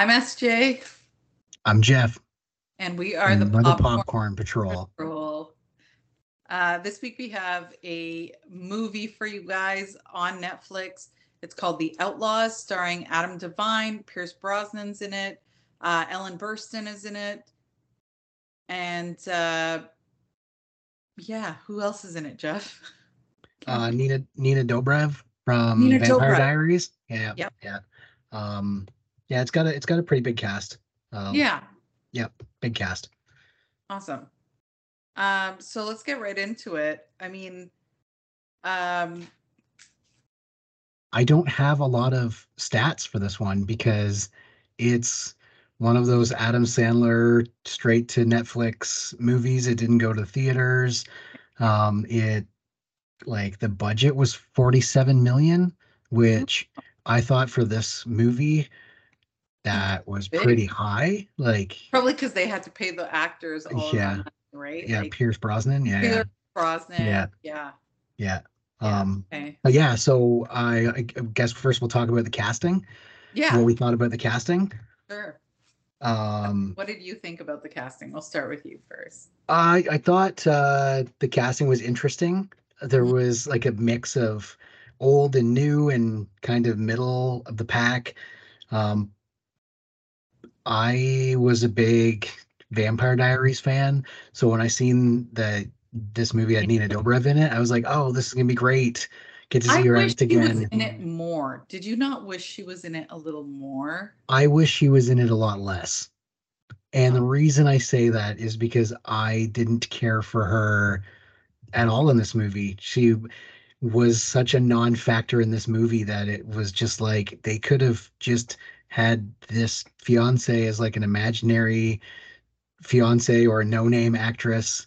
I'm SJ, I'm Jeff. and we are and the Popcorn Popcorn Patrol. Patrol. Uh, this week we have a movie for you guys on Netflix. It's called The Outlaws, starring Adam DeVine. Pierce Brosnan's in it. Uh, Ellen Burstyn is in it. And uh, yeah, who else is in it, Jeff? Uh, Nina Nina Dobrev from Nina Vampire Dobrev. Diaries. Yeah. Yep. Yeah. Um, yeah, it's got a it's got a pretty big cast. Um, yeah, Yep. Big cast. awesome. Um, so let's get right into it. I mean, um, I don't have a lot of stats for this one because it's one of those Adam Sandler straight to Netflix movies. It didn't go to theaters. Um, it like the budget was 47 million, which I thought for this movie that was Big. pretty high. Like probably because they had to pay the actors all Yeah. money, right? yeah, Like, Pierce Brosnan. Yeah, yeah, Pierce Brosnan. Yeah. Yeah. yeah. Yeah. Um, Okay. yeah, so I, I guess first we'll talk about the casting. Yeah. What we thought about the casting. Sure. Um, What did you think about the casting? We'll start with you first. I I thought uh, the casting was interesting. There Mhm. was like a mix of old and new and kind of middle of the pack. Um, I was a big Vampire Diaries fan, so when I seen that this movie had Nina Dobrev in it, I was like, "Oh, this is gonna be great! Get to I see her wish act she was again." in it more. Did you not wish she was in it a little more? I wish she was in it a lot less. And the Oh. reason I say that is because I didn't care for her at all in this movie. She was such a non-factor in this movie that it was just like they could have just had this fiance as like an imaginary fiance or a no-name actress.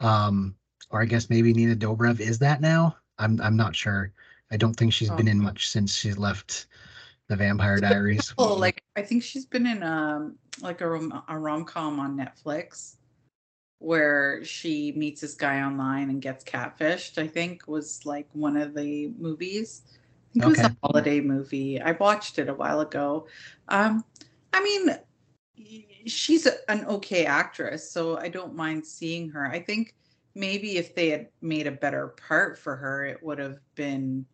Um, or I guess maybe Nina Dobrev is that now. I'm I'm not sure. I don't think she's been in Oh. much since she left the Vampire Diaries. Oh, like I think she's been in um like a rom- a rom com on Netflix where she meets this guy online and gets catfished. I think was like one of the movies. It was a holiday movie. I watched it a while ago. Um, I mean, she's a, an okay actress, so I don't mind seeing her. I think maybe if they had made a better part for her, it would have been.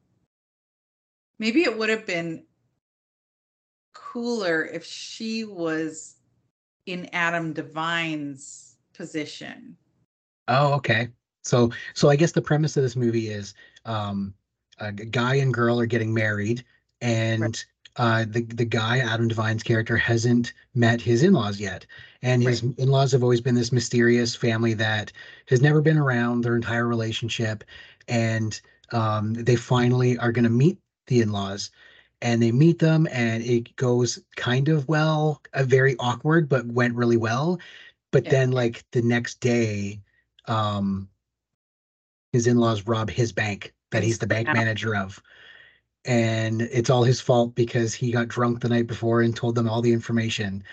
Maybe it would have been cooler if she was in Adam DeVine's position. Oh, okay. So, so I guess the premise of this movie is um, a guy and girl are getting married, and uh, the the guy Adam DeVine's character hasn't met his in-laws yet, and his in-laws have always been this mysterious family that has never been around their entire relationship, and um, they finally are going to meet the in-laws. And they meet them, and it goes kind of well, uh, very awkward, but went really well. But Yeah. then, like the next day, um his in-laws rob his bank that he's the bank Yeah. manager of. And it's all his fault because he got drunk the night before and told them all the information.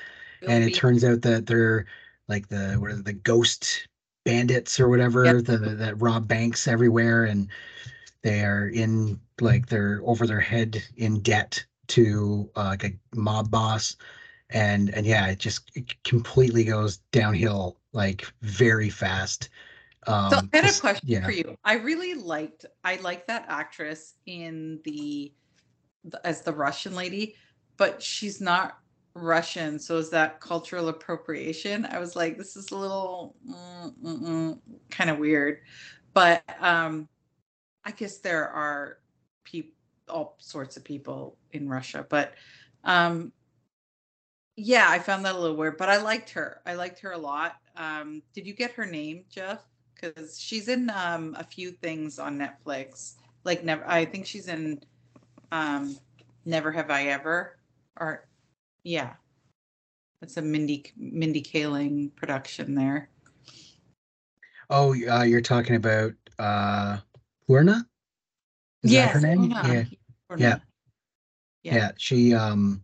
And it turns out that they're like the what are they, the ghost bandits or whatever Yep. the, that rob banks everywhere. And they are in like they're over their head in debt to uh, like a mob boss. And and yeah it just it completely goes downhill like very fast um So I had a question yeah for you. I really liked I liked that actress in the, the as the Russian lady, but she's not Russian. So is that cultural appropriation? I was like, this is a little mm, kind of weird, but um, I guess there are people, all sorts of people in Russia, but um, yeah, I found that a little weird. But I liked her. I liked her a lot. Um, did you get her name, Jeff? Because she's in um, a few things on Netflix. Like never, I think she's in um, Never Have I Ever, or yeah, that's a Mindy Mindy Kaling production there. oh uh, you're talking about uh? Is that her name? Yeah. Yeah. Yeah. yeah she um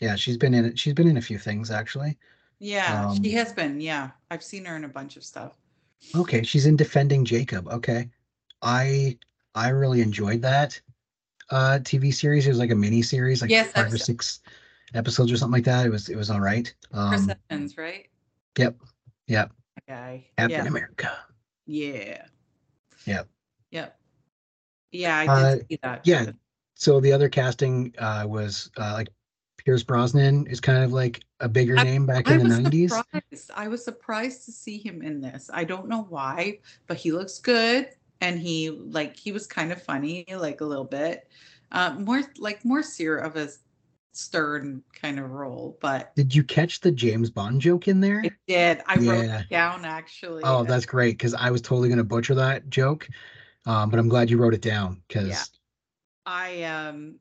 yeah she's been in it she's been in a few things actually Yeah, she Um, has been. Yeah, I've seen her in a bunch of stuff. Okay she's in defending jacob okay i i really enjoyed that uh tv series it was like a mini series like Yes, five I've or six episodes or something like that. It was it was all right. Chris Um, Evans, right? yep, yep. That guy. Captain yeah. America. Yeah. Yep. Yep. Yeah, I Uh, did see that. yeah. So the other casting uh, was uh, like Pierce Brosnan is kind of like a bigger I- name back I in the nineties. I was surprised to see him in this. I don't know why, but he looks good and he like he was kind of funny, like a little bit. Uh, more like more seer of a stern kind of role, but Did you catch the James Bond joke in there? it did. I wrote it down actually. Oh, that's great because I was totally going to butcher that joke, um, but I'm glad you wrote it down because Yeah. I um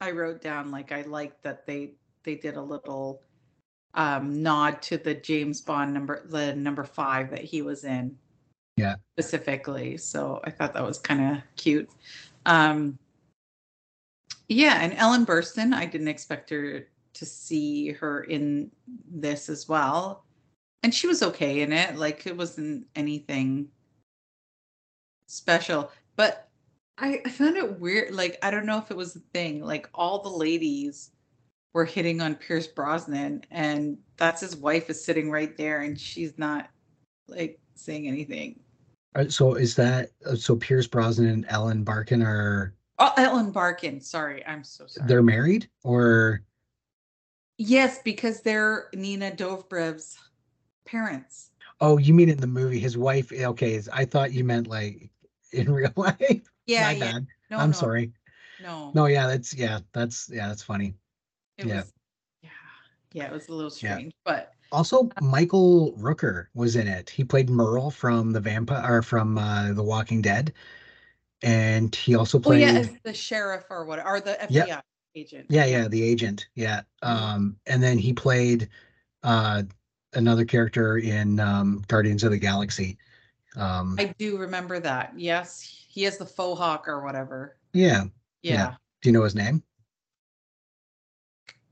I wrote down like I like that they they did a little um nod to the James Bond number the number 5 that he was in. Yeah. Specifically. So I thought that was kind of cute. Um yeah, and Ellen Burstyn, I didn't expect her to see her in this as well. And she was okay in it. Like it wasn't anything special. But I, I found it weird. Like, I don't know if it was a thing. Like, all the ladies were hitting on Pierce Brosnan, and that's his wife is sitting right there, and she's not like saying anything. Uh, so is that uh, so? Pierce Brosnan and Ellen Barkin are Oh, Ellen Barkin. Sorry, I'm so sorry. they're married or yes, because they're Nina Dobrev's parents. oh you mean in the movie his wife? eh, Okay, I thought you meant like in real life. Yeah, My yeah. bad. No, I'm no, sorry. No, No, yeah, that's yeah, that's yeah, that's funny. It yeah. was, yeah, yeah. It was a little Yeah. strange, but Also, Michael Rooker was in it. He played Merle from the vampire or from uh, The Walking Dead, and he also oh played yeah, as the sheriff or what, or the FBI Yep. agent. yeah, yeah, the agent, yeah. Mhm. Um, and then he played uh, another character in um, Guardians of the Galaxy. Um, I do remember that. Yes, he has the faux hawk or whatever. yeah. Yeah, Yeah. Do you know his name?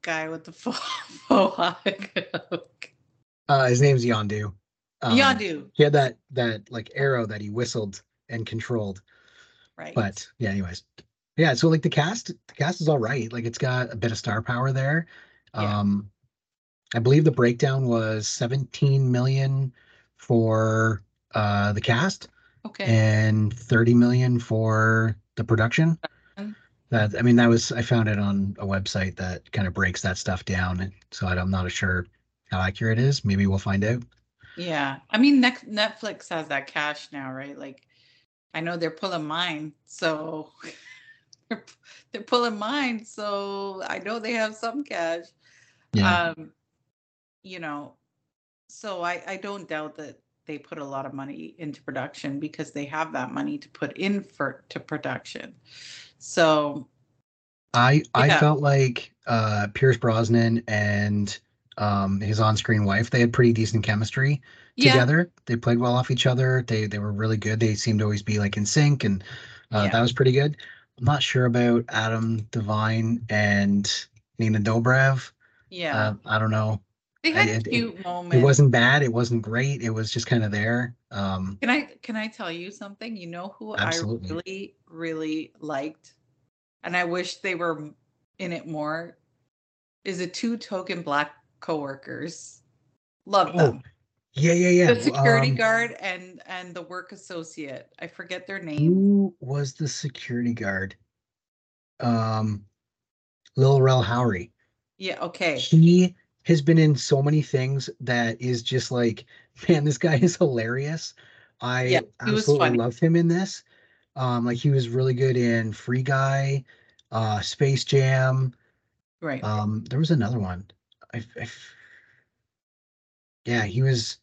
guy with the faux, faux hawk. Uh, his name's Yondu. Um, Yondu, He had that that like arrow that he whistled and controlled. right? but yeah anyways yeah so like the cast the cast is all right like it's got a bit of star power there Yeah. um i believe the breakdown was 17 million for uh the cast okay, and 30 million for the production that i mean that was i found it on a website that kind of breaks that stuff down and so i'm not sure how accurate it is maybe we'll find out yeah. I mean, Net- Netflix has that cash now, right? Like, I know they're pulling mine, so they're, they're pulling mine, so I know they have some cash. yeah um you know so i i don't doubt that they put a lot of money into production because they have that money to put in for to production so I I Yeah. felt like uh Pierce Brosnan and um his on-screen wife they had pretty decent chemistry yeah together. They played well off each other. They they were really good. They seemed to always be like in sync and uh, Yeah. that was pretty good. I'm not sure about Adam DeVine and Nina Dobrev. yeah Uh, I don't know. They had it- it- moments It wasn't bad. It wasn't great. It was just kind of there. Um can i can i tell you something you know who Absolutely. i really really liked and i wish they were in it more is the two token black coworkers love Oh, them yeah, yeah, yeah. the security Um, guard and and the work associate i forget their name Who was the security guard? Um Lil Rel Howery. yeah okay he has been in so many things that is just like man this guy is hilarious. I Yeah, absolutely love him in this. Um like he was really good in free guy uh space jam. Right. Um there was another one. I, I yeah he was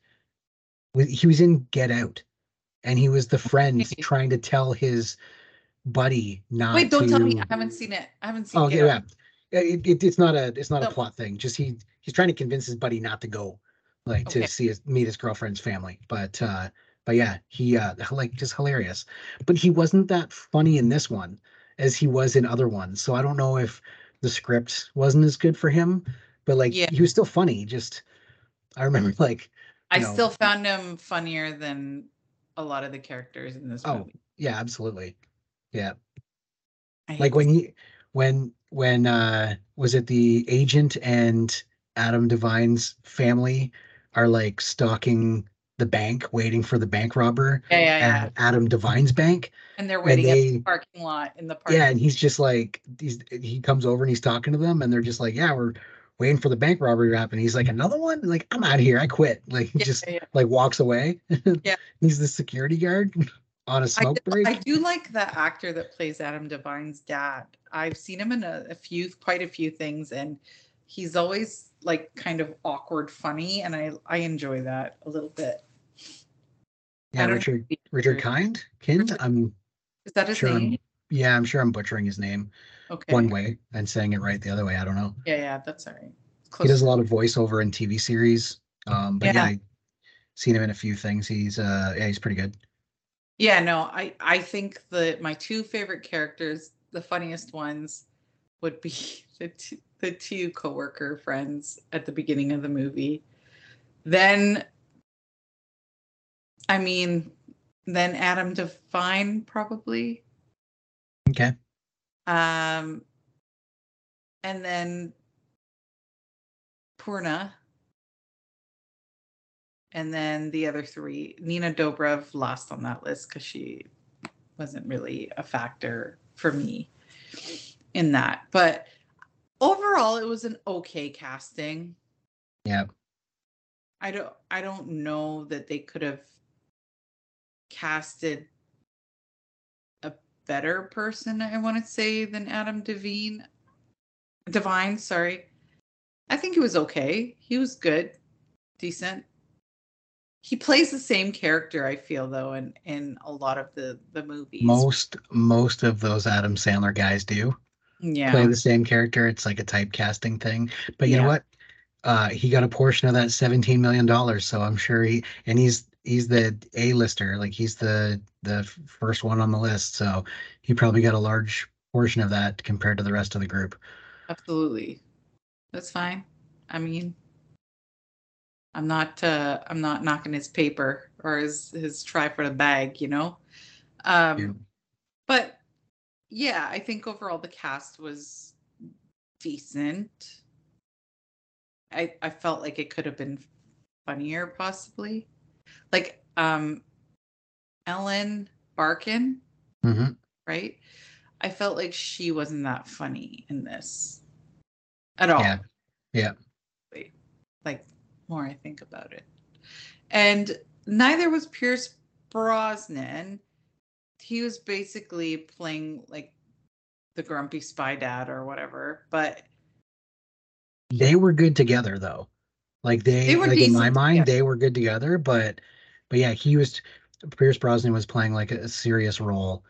he was in get out and he was the friend trying to tell his buddy not wait don't to tell me. i haven't seen it. I haven't seen it. Oh Get yeah, Out. It, it, it's not a it's not No. a plot thing. Just he he's trying to convince his buddy not to go, like Okay. to see his meet his girlfriend's family. But uh but yeah, he uh like just hilarious. But he wasn't that funny in this one as he was in other ones. So I don't know if the script wasn't as good for him. But like Yeah. he was still funny. Just I remember like i know, still found him funnier than a lot of the characters in this Oh, movie yeah, absolutely. Yeah. Like when he when when uh was it the agent and Adam DeVine's family are like stalking the bank, waiting for the bank robber Yeah, yeah, yeah. at Adam DeVine's bank. And they're waiting at they- the parking lot in the parking. Yeah, and he's just like he's he comes over and he's talking to them, and they're just like, Yeah, we're waiting for the bank robbery to happen. He's like, Another one? Like, I'm out of here. I quit. Like he Yeah, just like walks away. Yeah. he's the security guard on a I smoke do, break. I do like the actor that plays Adam DeVine's dad. I've seen him in a, a few, quite a few things, and he's always like kind of awkward, funny, and I I enjoy that a little bit. yeah, Richard Richard Kind? Kind? Richard- I'm Is that his sure I'm, name? yeah, I'm sure I'm butchering his name Okay. one way and saying it right the other way. I don't know. Yeah, yeah, that's all right. He does a lot of voiceover in TV series. Um, but yeah, Yeah. I seen him in a few things. He's uh yeah, he's pretty good. Yeah, no, I I think that my two favorite characters, the funniest ones, would be the two, the two coworker friends at the beginning of the movie. Then, I mean, then Adam DeVine probably, Okay. um, and then Poorna. And then the other three, Nina Dobrev lost on that list because she wasn't really a factor for me in that. But overall, it was an okay casting. Yeah. I don't I don't know that they could have casted a better person, I want to say, than Adam DeVine. Divine, sorry. I think he was okay. He was good. Decent. He plays the same character, I feel, though, in, in a lot of the, the movies. Most most of those Adam Sandler guys do yeah. play the same character. It's like a typecasting thing. But you know what? Uh he got a portion of that 17 million dollars. So I'm sure he and he's he's the A-lister. Like he's the the first one on the list. So he probably got a large portion of that compared to the rest of the group. Absolutely. That's fine. I mean, I'm not uh I'm not knocking his paper or his his try for the bag, you know. Um Yeah. but yeah, I think overall the cast was decent. I I felt like it could have been funnier possibly. Like um Ellen Barkin, Mhm. right? I felt like she wasn't that funny in this at all. Yeah. Yeah. Like more I think about it. And neither was Pierce Brosnan. He was basically playing like the grumpy spy dad or whatever, but They were good together though. Like they, They like in my mind, together. they were good together. But but yeah, he was Pierce Brosnan was playing like a, serious role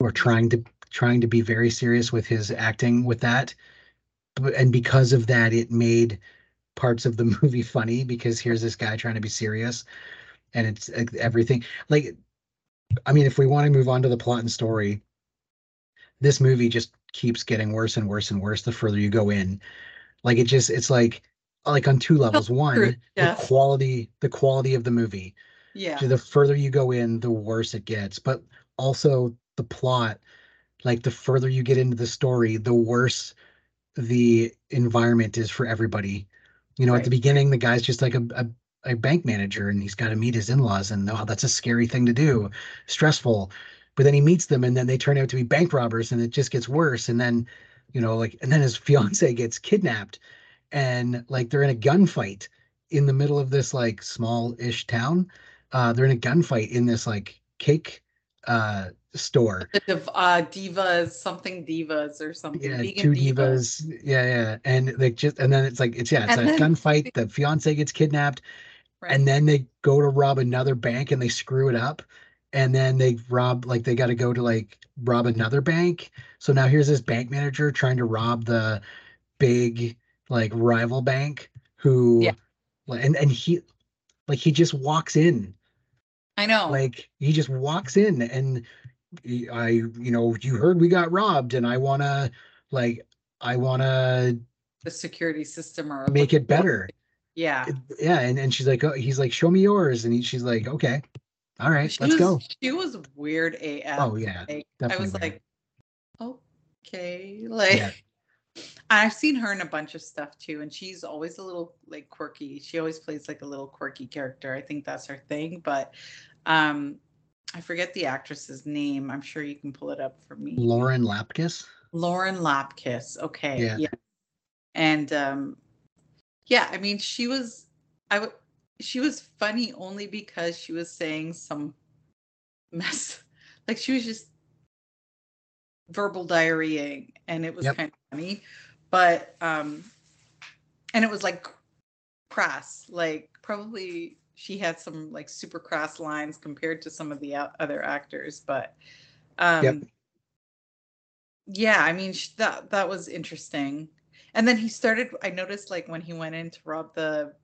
or trying to trying to be very serious with his acting with that. And because of that, it made parts of the movie funny because here's this guy trying to be serious and it's like, everything like I mean, if we want to move on to the plot and story, this movie just keeps getting worse and worse and worse the further you go in. Like it just it's like like on two oh, levels. One, true, the quality the quality of the movie. yeah. The further you go in, the worse it gets. But also the plot, like the further you get into the story, the worse the environment is for everybody. You know, at the Right, right. beginning, the guy's just like a, a a bank manager and he's got to meet his in-laws and oh that's a scary thing to do. Stressful. But then he meets them and then they turn out to be bank robbers and it just gets worse. And then you know like and then his fiance gets kidnapped and like they're in a gunfight in the middle of this like small-ish town. Uh they're in a gunfight in this like cake uh store uh, divas, something divas or something. yeah vegan two divas yeah yeah and like just and then it's like it's yeah it's And a then- gunfight the fiance gets kidnapped Right. and then they go to rob another bank and they screw it up and then they rob like they got to go to like rob another bank so now here's this bank manager trying to rob the big like rival bank who Yeah. and and he like he just walks in I know. like he just walks in and i you know you heard we got robbed and i want to like i want to the security system or make it better Yeah. yeah and, and she's like oh, he's like show me yours and he, she's like okay all right She let's was, go She was weird AF. oh yeah Like, I was weird. like, okay, like Yeah. I've seen her in a bunch of stuff too, and she's always a little like quirky. She always plays like a little quirky character. I think that's her thing, but um I forget the actress's name. I'm sure you can pull it up for me. Lauren Lapkus. Lauren Lapkus. Okay. Yeah. Yeah. And um yeah, I mean she was I would she was funny only because she was saying some mess like she was just verbal diarrheaing and it was Yep. kind of funny. But um and it was like crass, like probably she had some like super crass lines compared to some of the other actors, but um Yep. yeah, I mean that that was interesting. And then he started I noticed like when he went in to rob the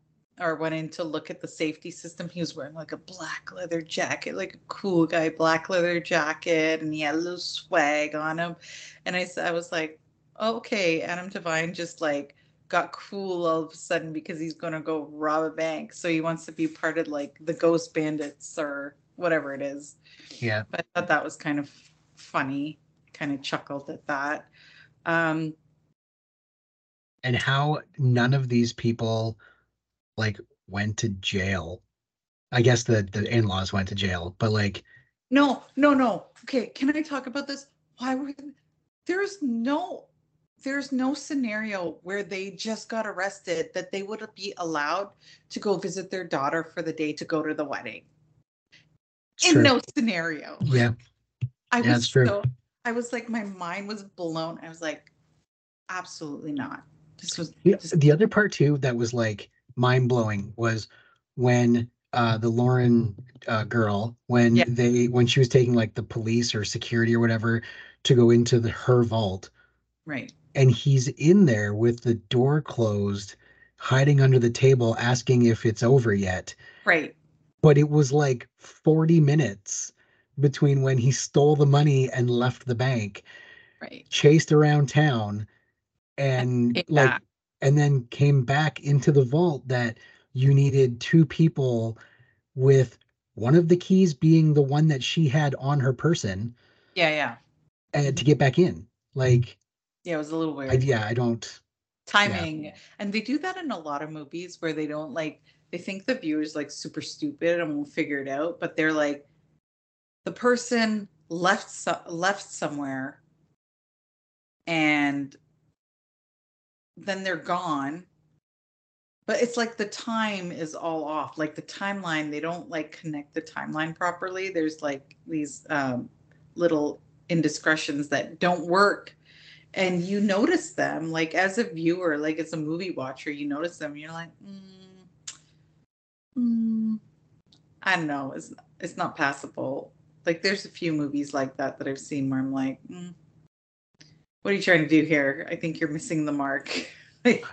or went in to look at the safety system, he was wearing like a black leather jacket, like a cool guy black leather jacket, and he had a little swag on him. And I I was like, okay, Adam DeVine just like got cool all of a sudden because he's gonna go rob a bank. So he wants to be part of like the Ghost Bandits or whatever it is. Yeah. But I thought that was kind of funny. Kind of chuckled at that. Um, And how none of these people like went to jail. I guess the the in-laws went to jail, but like No, no, no. Okay, can I talk about this? Why were there's no there's no scenario where they just got arrested that they would be allowed to go visit their daughter for the day to go to the wedding. In no scenario. Yeah. I Yeah, was true. so I was like my mind was blown. I was like absolutely not. This was The, this, the other part too that was like mind blowing was when uh the Lauren uh, girl when Yeah. they when she was taking like the police or security or whatever to go into the her vault right. And he's in there with the door closed hiding under the table asking if it's over yet Right. but it was like 40 minutes between when he stole the money and left the bank Right. chased around town and came like and then came back into the vault that you needed two people with one of the keys being the one that she had on her person Yeah, yeah. and to get back in like Yeah, it was a little weird. I, yeah i don't timing and they do that in a lot of movies where they don't like they think the viewer's like super stupid and won't figure it out but they're like the person left so- left somewhere and then they're gone. But it's like the time is all off like the timeline they don't like connect the timeline properly. There's like these um, little indiscretions that don't work and you notice them like as a viewer like as a movie watcher you notice them you're like mm, mm, i don't know it's it's not passable. Like there's a few movies like that that i've seen where i'm like mm, what are you trying to do here? I think you're missing the mark.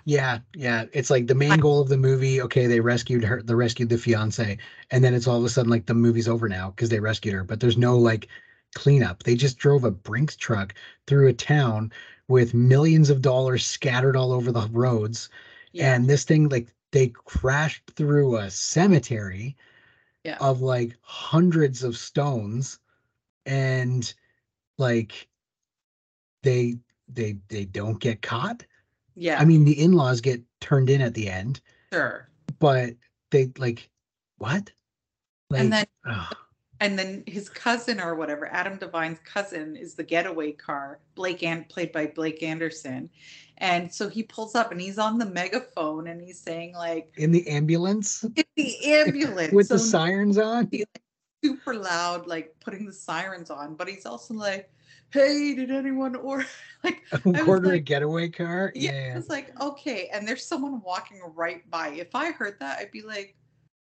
Yeah yeah it's like the main goal of the movie okay they rescued her they rescued the fiance and then it's all of a sudden like the movie's over now because they rescued her but there's no like cleanup. They just drove a brinks truck through a town with millions of dollars scattered all over the roads. Yeah. And this thing like they crashed through a cemetery Yeah. of like hundreds of stones. And like they they they don't get caught. Yeah. I mean the in-laws get turned in at the end. Sure. But they like what? Like and then ugh, and then his cousin or whatever, Adam DeVine's cousin, is the getaway car, Blake and played by Blake Anderson. And so he pulls up and he's on the megaphone and he's saying like in the ambulance "It's the ambulance with the sirens on super loud, like putting the sirens on, but he's also like, Hey, did anyone or like was quarter a getaway car yeah, yeah it's like okay, and there's someone walking right by. If I heard that, I'd be like,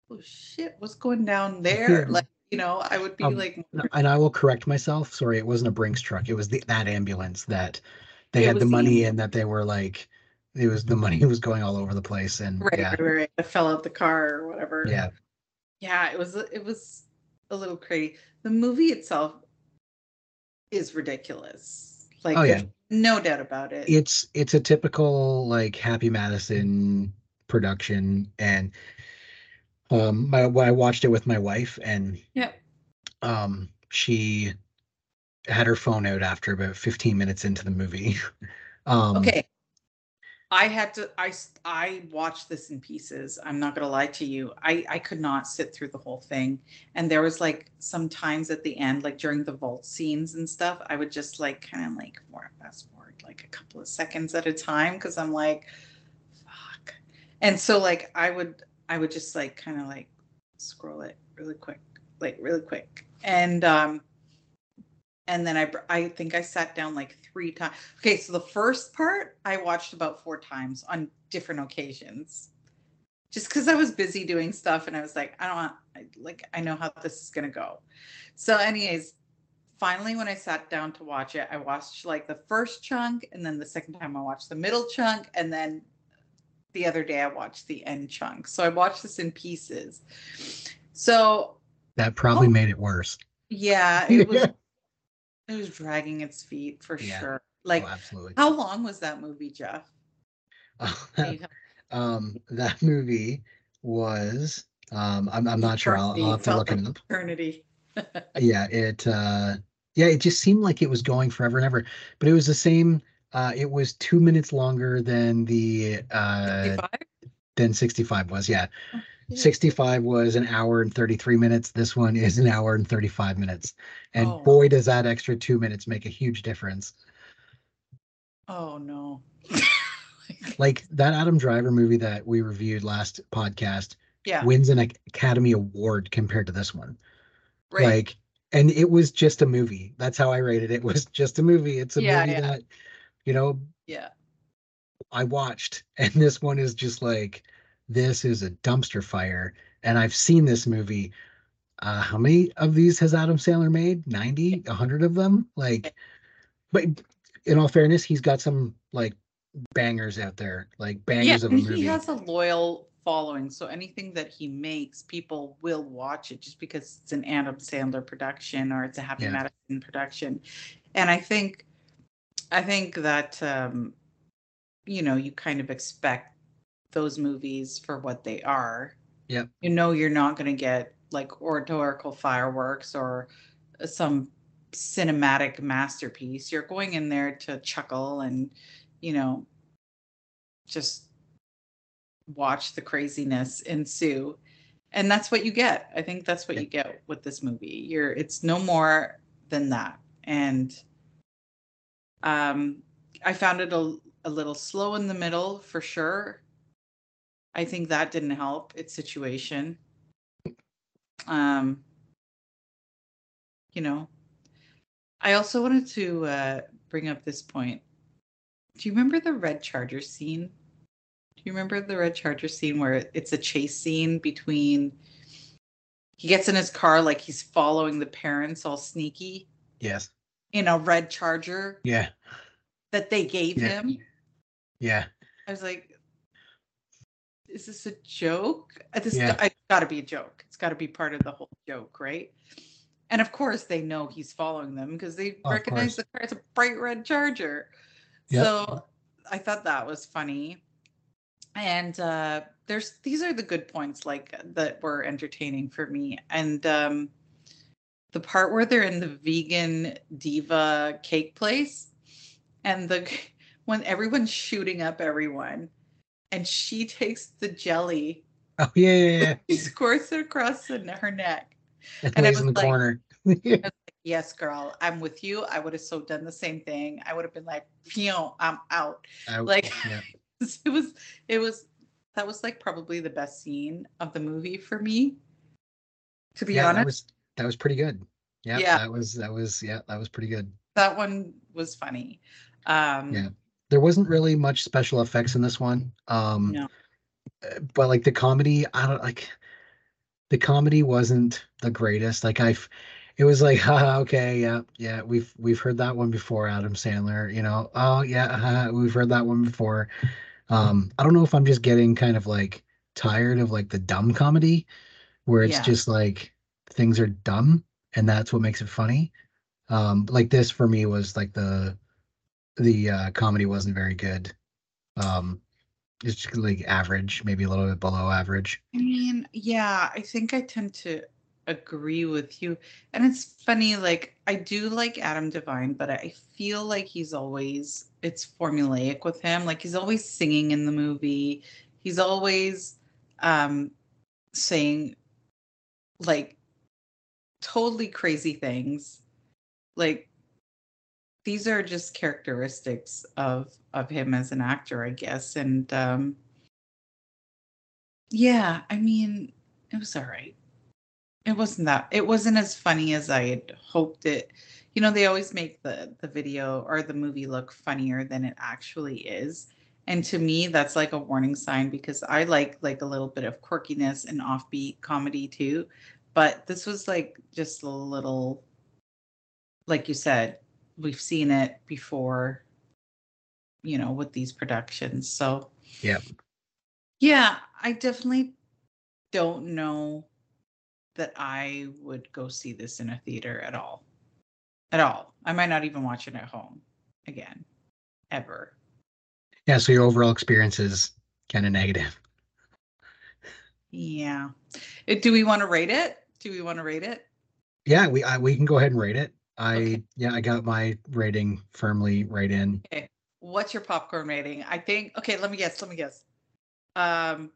Oh shit, what's going down there? Yeah. Like, you know, I would be Um, like and i will correct myself sorry it wasn't a brinks truck it was the, that ambulance that they It had the money and that they were like it was the money was going all over the place and right, yeah right, right, right. I fell out the car or whatever. yeah yeah, it was it was a little crazy. The movie itself is ridiculous. Like, Oh, yeah. no doubt about it. it's it's a typical like happy madison production and um my, I watched it with my wife and yeah, um she had her phone out after about 15 minutes into the movie. um, Okay. I had to I I watched this in pieces. I'm not going to lie to you. I I could not sit through the whole thing. And there was like some times at the end like during the vault scenes and stuff, I would just like kind of like more fast forward like a couple of seconds at a time cuz I'm like fuck. And so like I would I would just like kind of like scroll it really quick, like really quick. And um and then I I think I sat down like three times. Okay, so the first part I watched about four times on different occasions, just because I was busy doing stuff and I was like, I don't want, I, like I know how this is gonna go. So, anyways, finally when I sat down to watch it, I watched like the first chunk, and then the second time I watched the middle chunk, and then the other day I watched the end chunk. So I watched this in pieces. So that probably Oh. made it worse. yeah, it was it was dragging its feet for Yeah. sure. Like oh, absolutely. how long was that movie, Jeff? You um, that movie was. Um, I'm, I'm not sure. I'll, I'll have to look it up. Eternity. yeah it uh yeah it just seemed like it was going forever and ever but it was the same uh it was two minutes longer than the uh 55? than 65 was yeah Oh, shit. 65 was an hour and 33 minutes this one is an hour and 35 minutes and Oh. boy does that extra two minutes make a huge difference Oh no. like that adam driver movie that we reviewed last podcast yeah. wins an academy award compared to this one right. like and it was just a movie that's how i rated it, it was just a movie it's a Yeah, movie yeah. that you know yeah. i watched and this one is just like this is a dumpster fire and i've seen this movie uh how many of these has adam sandler made 90 100 of them like but in all fairness he's got some like bangers out there like Yeah, bangers of a movie he has a loyal following. So anything that he makes, people will watch it just because it's an Adam Sandler production or it's a Happy Yeah. Madison production. And I think I think that um you know, you kind of expect those movies for what they are. Yep. You know you're not going to get like oratorical fireworks or some cinematic masterpiece. You're going in there to chuckle and you know just watch the craziness ensue and that's what you get i think that's what Yeah. you get with this movie you're it's no more than that and um i found it a, a little slow in the middle for sure. I think that didn't help its situation. Um you know i also wanted to uh bring up this point. Do you remember the red charger scene? Do you remember the red charger scene where it's a chase scene between he gets in his car like he's following the parents all sneaky? Yes in a red charger yeah. that they gave Yeah. him. Yeah. I was like is this a joke? This Yeah. it's got to be a joke. It's got to be part of the whole joke right? And of course they know he's following them because they Of recognize the car it's a bright red charger. Yep. so i thought that was funny. And uh there's these are the good points like that were entertaining for me. And um the part where they're in the vegan diva cake place and the when everyone's shooting up everyone and she takes the jelly oh yeah yeah yeah. she squirts it across the, her neck. And, And I lays in the was like- corner yes girl i'm with you. I would have so done the same thing. I would have been like phew i'm out. Out. like yeah. it was it was that was like probably the best scene of the movie for me to be yeah, honest that was pretty good. Yeah, Yeah. that was that was yeah, that was pretty good. that one was funny um Yeah. There wasn't really much special effects in this one. Um No. uh, but like the comedy, I don't like the comedy wasn't the greatest. Like I've, it was like, haha, okay, yeah, yeah, we've we've heard that one before, Adam Sandler, you know. Oh yeah, haha, we've heard that one before. Um, I don't know if I'm just getting kind of like tired of like the dumb comedy where it's Yeah. just like things are dumb and that's what makes it funny. Um, like this for me was like the the uh comedy wasn't very good. Um it's just like average, maybe a little bit below average. I mean, yeah, I think I tend to agree with you. And it's funny, like I do like Adam DeVine, but I feel like he's always it's formulaic with him. Like he's always singing in the movie. He's always um saying like totally crazy things. Like these are just characteristics of of him as an actor, I guess. And um yeah, I mean, it was all right. It wasn't that. It wasn't as funny as I had hoped it. You know, they always make the the video or the movie look funnier than it actually is. And to me, that's like a warning sign because I like like a little bit of quirkiness and offbeat comedy too. But this was like just a little like you said, we've seen it before, you know, with these productions. So Yeah. yeah, I definitely don't know that I would go see this in a theater at all. At all. I might not even watch it at home again. Ever. Yeah. So your overall experience is kind of negative. Yeah. Do we want to rate it? Do we want to rate it? Yeah, we I, we can go ahead and rate it. I Okay. yeah, I got my rating firmly right in. Okay. What's your popcorn rating? I think okay, let me guess. Let me guess. Um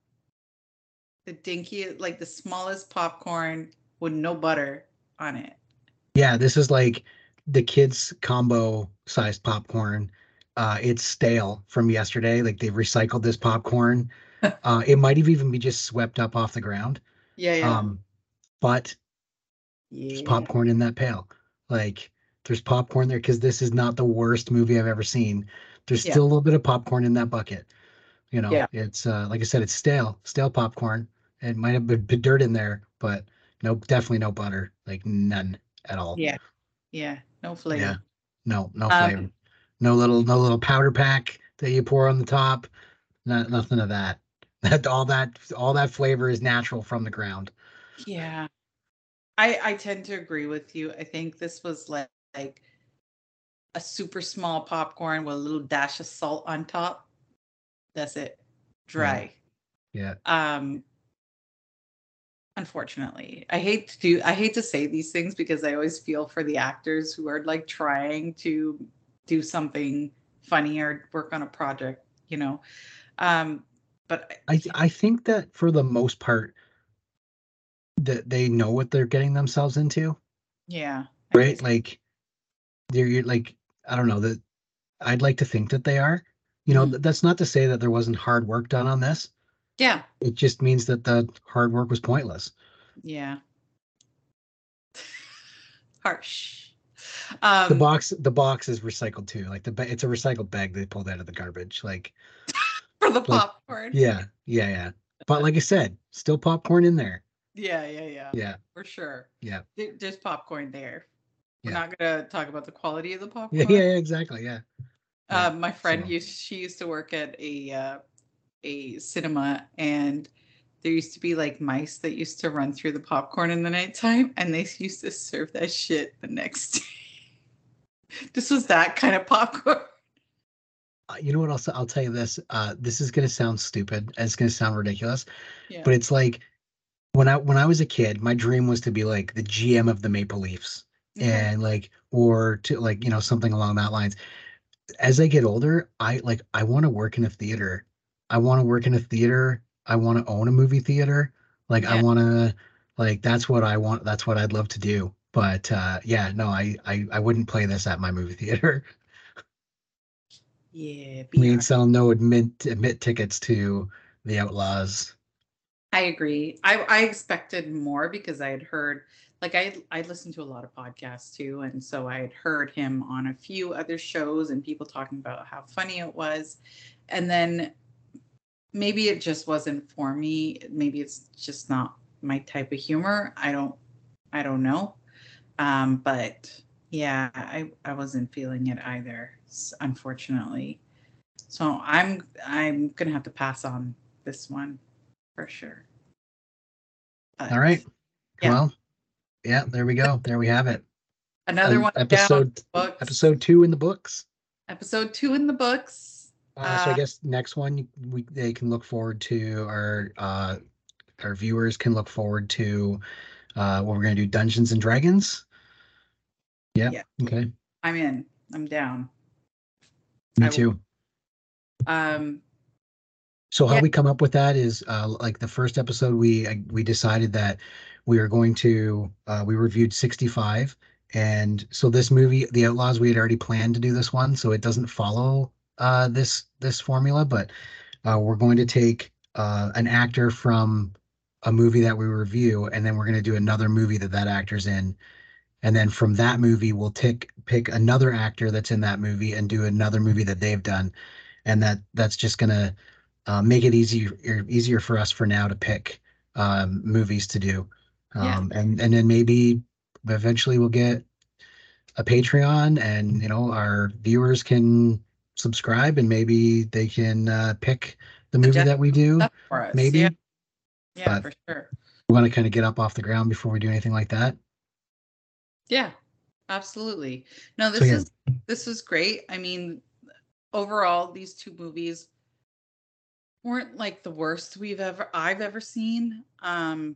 the dinky like the smallest popcorn with no butter on it. Yeah, this is like the kids combo sized popcorn. Uh, it's stale from yesterday. Like they've recycled this popcorn. uh, it might have even be just swept up off the ground. Yeah, yeah. Um, but there's popcorn in that pail. Like there's popcorn there because this is not the worst movie I've ever seen. There's Yeah. still a little bit of popcorn in that bucket. You know, Yeah. it's uh, like I said, it's stale, stale popcorn. It might have been, been dirt in there, but no, definitely no butter, like none at all. Yeah. Yeah. No flavor. Yeah. No, no Um, flavor. No little, no little powder pack that you pour on the top. Not nothing of that. That all that all that flavor is natural from the ground. Yeah. I I tend to agree with you. I think this was like, like a super small popcorn with a little dash of salt on top. That's it. Dry. Yeah. Um unfortunately. I hate to do I hate to say these things because I always feel for the actors who are like trying to do something funny or work on a project, you know. Um but I I think that for the most part that they know what they're getting themselves into, yeah. Right? Like they're you're like I don't know that I'd like to think that they are. You know, Mhm. th- that's not to say that there wasn't hard work done on this. yeah. It just means that the hard work was pointless. Yeah. Harsh. Um, the box the box is recycled too. Like the it's a recycled bag they pulled out of the garbage. Like for the like, popcorn. yeah, yeah, yeah. But like I said, still popcorn in there. Yeah, yeah, yeah. Yeah, For sure. yeah, There- There's popcorn there. We're Yeah. not gonna talk about the quality of the popcorn. yeah, yeah, exactly. Yeah. Uh, my friend so- used she used to work at a uh, a cinema and there used to be like mice that used to run through the popcorn in the nighttime and they used to serve that shit the next day. this was that kind of popcorn. Uh, you know what? I'll s- I'll tell you this. Uh, this is gonna sound stupid. and It's gonna sound ridiculous, Yeah. but it's like when I when I was a kid, my dream was to be like the GM of the Maple Leafs. Yeah. and like or to like you know something along that lines. As i get older i like i want to work in a theater. I want to work in a theater. I want to own a movie theater. Like i want to like that's what i want that's what i'd love to do. But uh yeah no i i, I wouldn't play this at my movie theater. Yeah. we ain't selling no admit admit tickets to the outlaws I agree. I, I expected more because I had heard, like, I I listened to a lot of podcasts too, and so I had heard him on a few other shows and people talking about how funny it was, and then maybe it just wasn't for me. Maybe it's just not my type of humor. I don't I don't know, um, but yeah, I I wasn't feeling it either, unfortunately. So I'm I'm gonna have to pass on this one for sure. But all right Yeah. well yeah there we go there we have it Another Um, one episode episode two in the books Episode two in the books. Uh, so I Uh, guess next one we they can look forward to our uh our viewers can look forward to uh, what we're gonna do Dungeons and Dragons. Yeah. Yeah. Okay. I'm in. I'm down. Me I will- too. Um, So how Yeah. we come up with that is uh, like the first episode we uh, we decided that we were going to uh, we reviewed 65 and so this movie The Outlaws we had already planned to do this one so it doesn't follow uh, this this formula but uh, we're going to take uh, an actor from a movie that we review and then we're going to do another movie that that actor's in. And then from that movie we'll pick pick another actor that's in that movie and do another movie that they've done. And that that's just going to uh, make it easier easier for us for now to pick um, movies to do, Yeah. um, and and then maybe eventually we'll get a Patreon, and you know our viewers can subscribe, and maybe they can uh, pick the movie that we do. for us. Maybe Yeah, yeah but- for sure. we want to kind of get up off the ground before we do anything like that. Yeah, absolutely. No, this So, yeah. is this is great. I mean, overall, these two movies weren't like the worst we've ever I've ever seen. Um,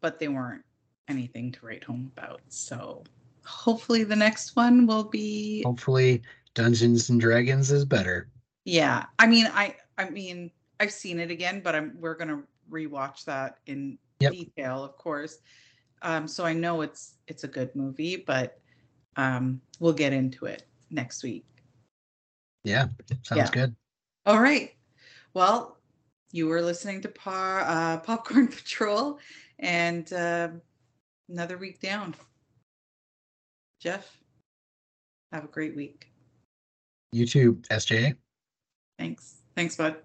but they weren't anything to write home about. So hopefully the next one will be Hopefully, Dungeons and Dragons is better. yeah. I mean, I I mean, I've seen it again, but I'm we're gonna rewatch that in Yep. detail, of course. Um, so I know it's it's a good movie, but um, we'll get into it next week. Yeah, sounds Yeah. good. All right. Well, you were listening to Par, uh, Popcorn Patrol, and uh, another week down. Jeff, have a great week. You too, SJ. Thanks. Thanks, bud.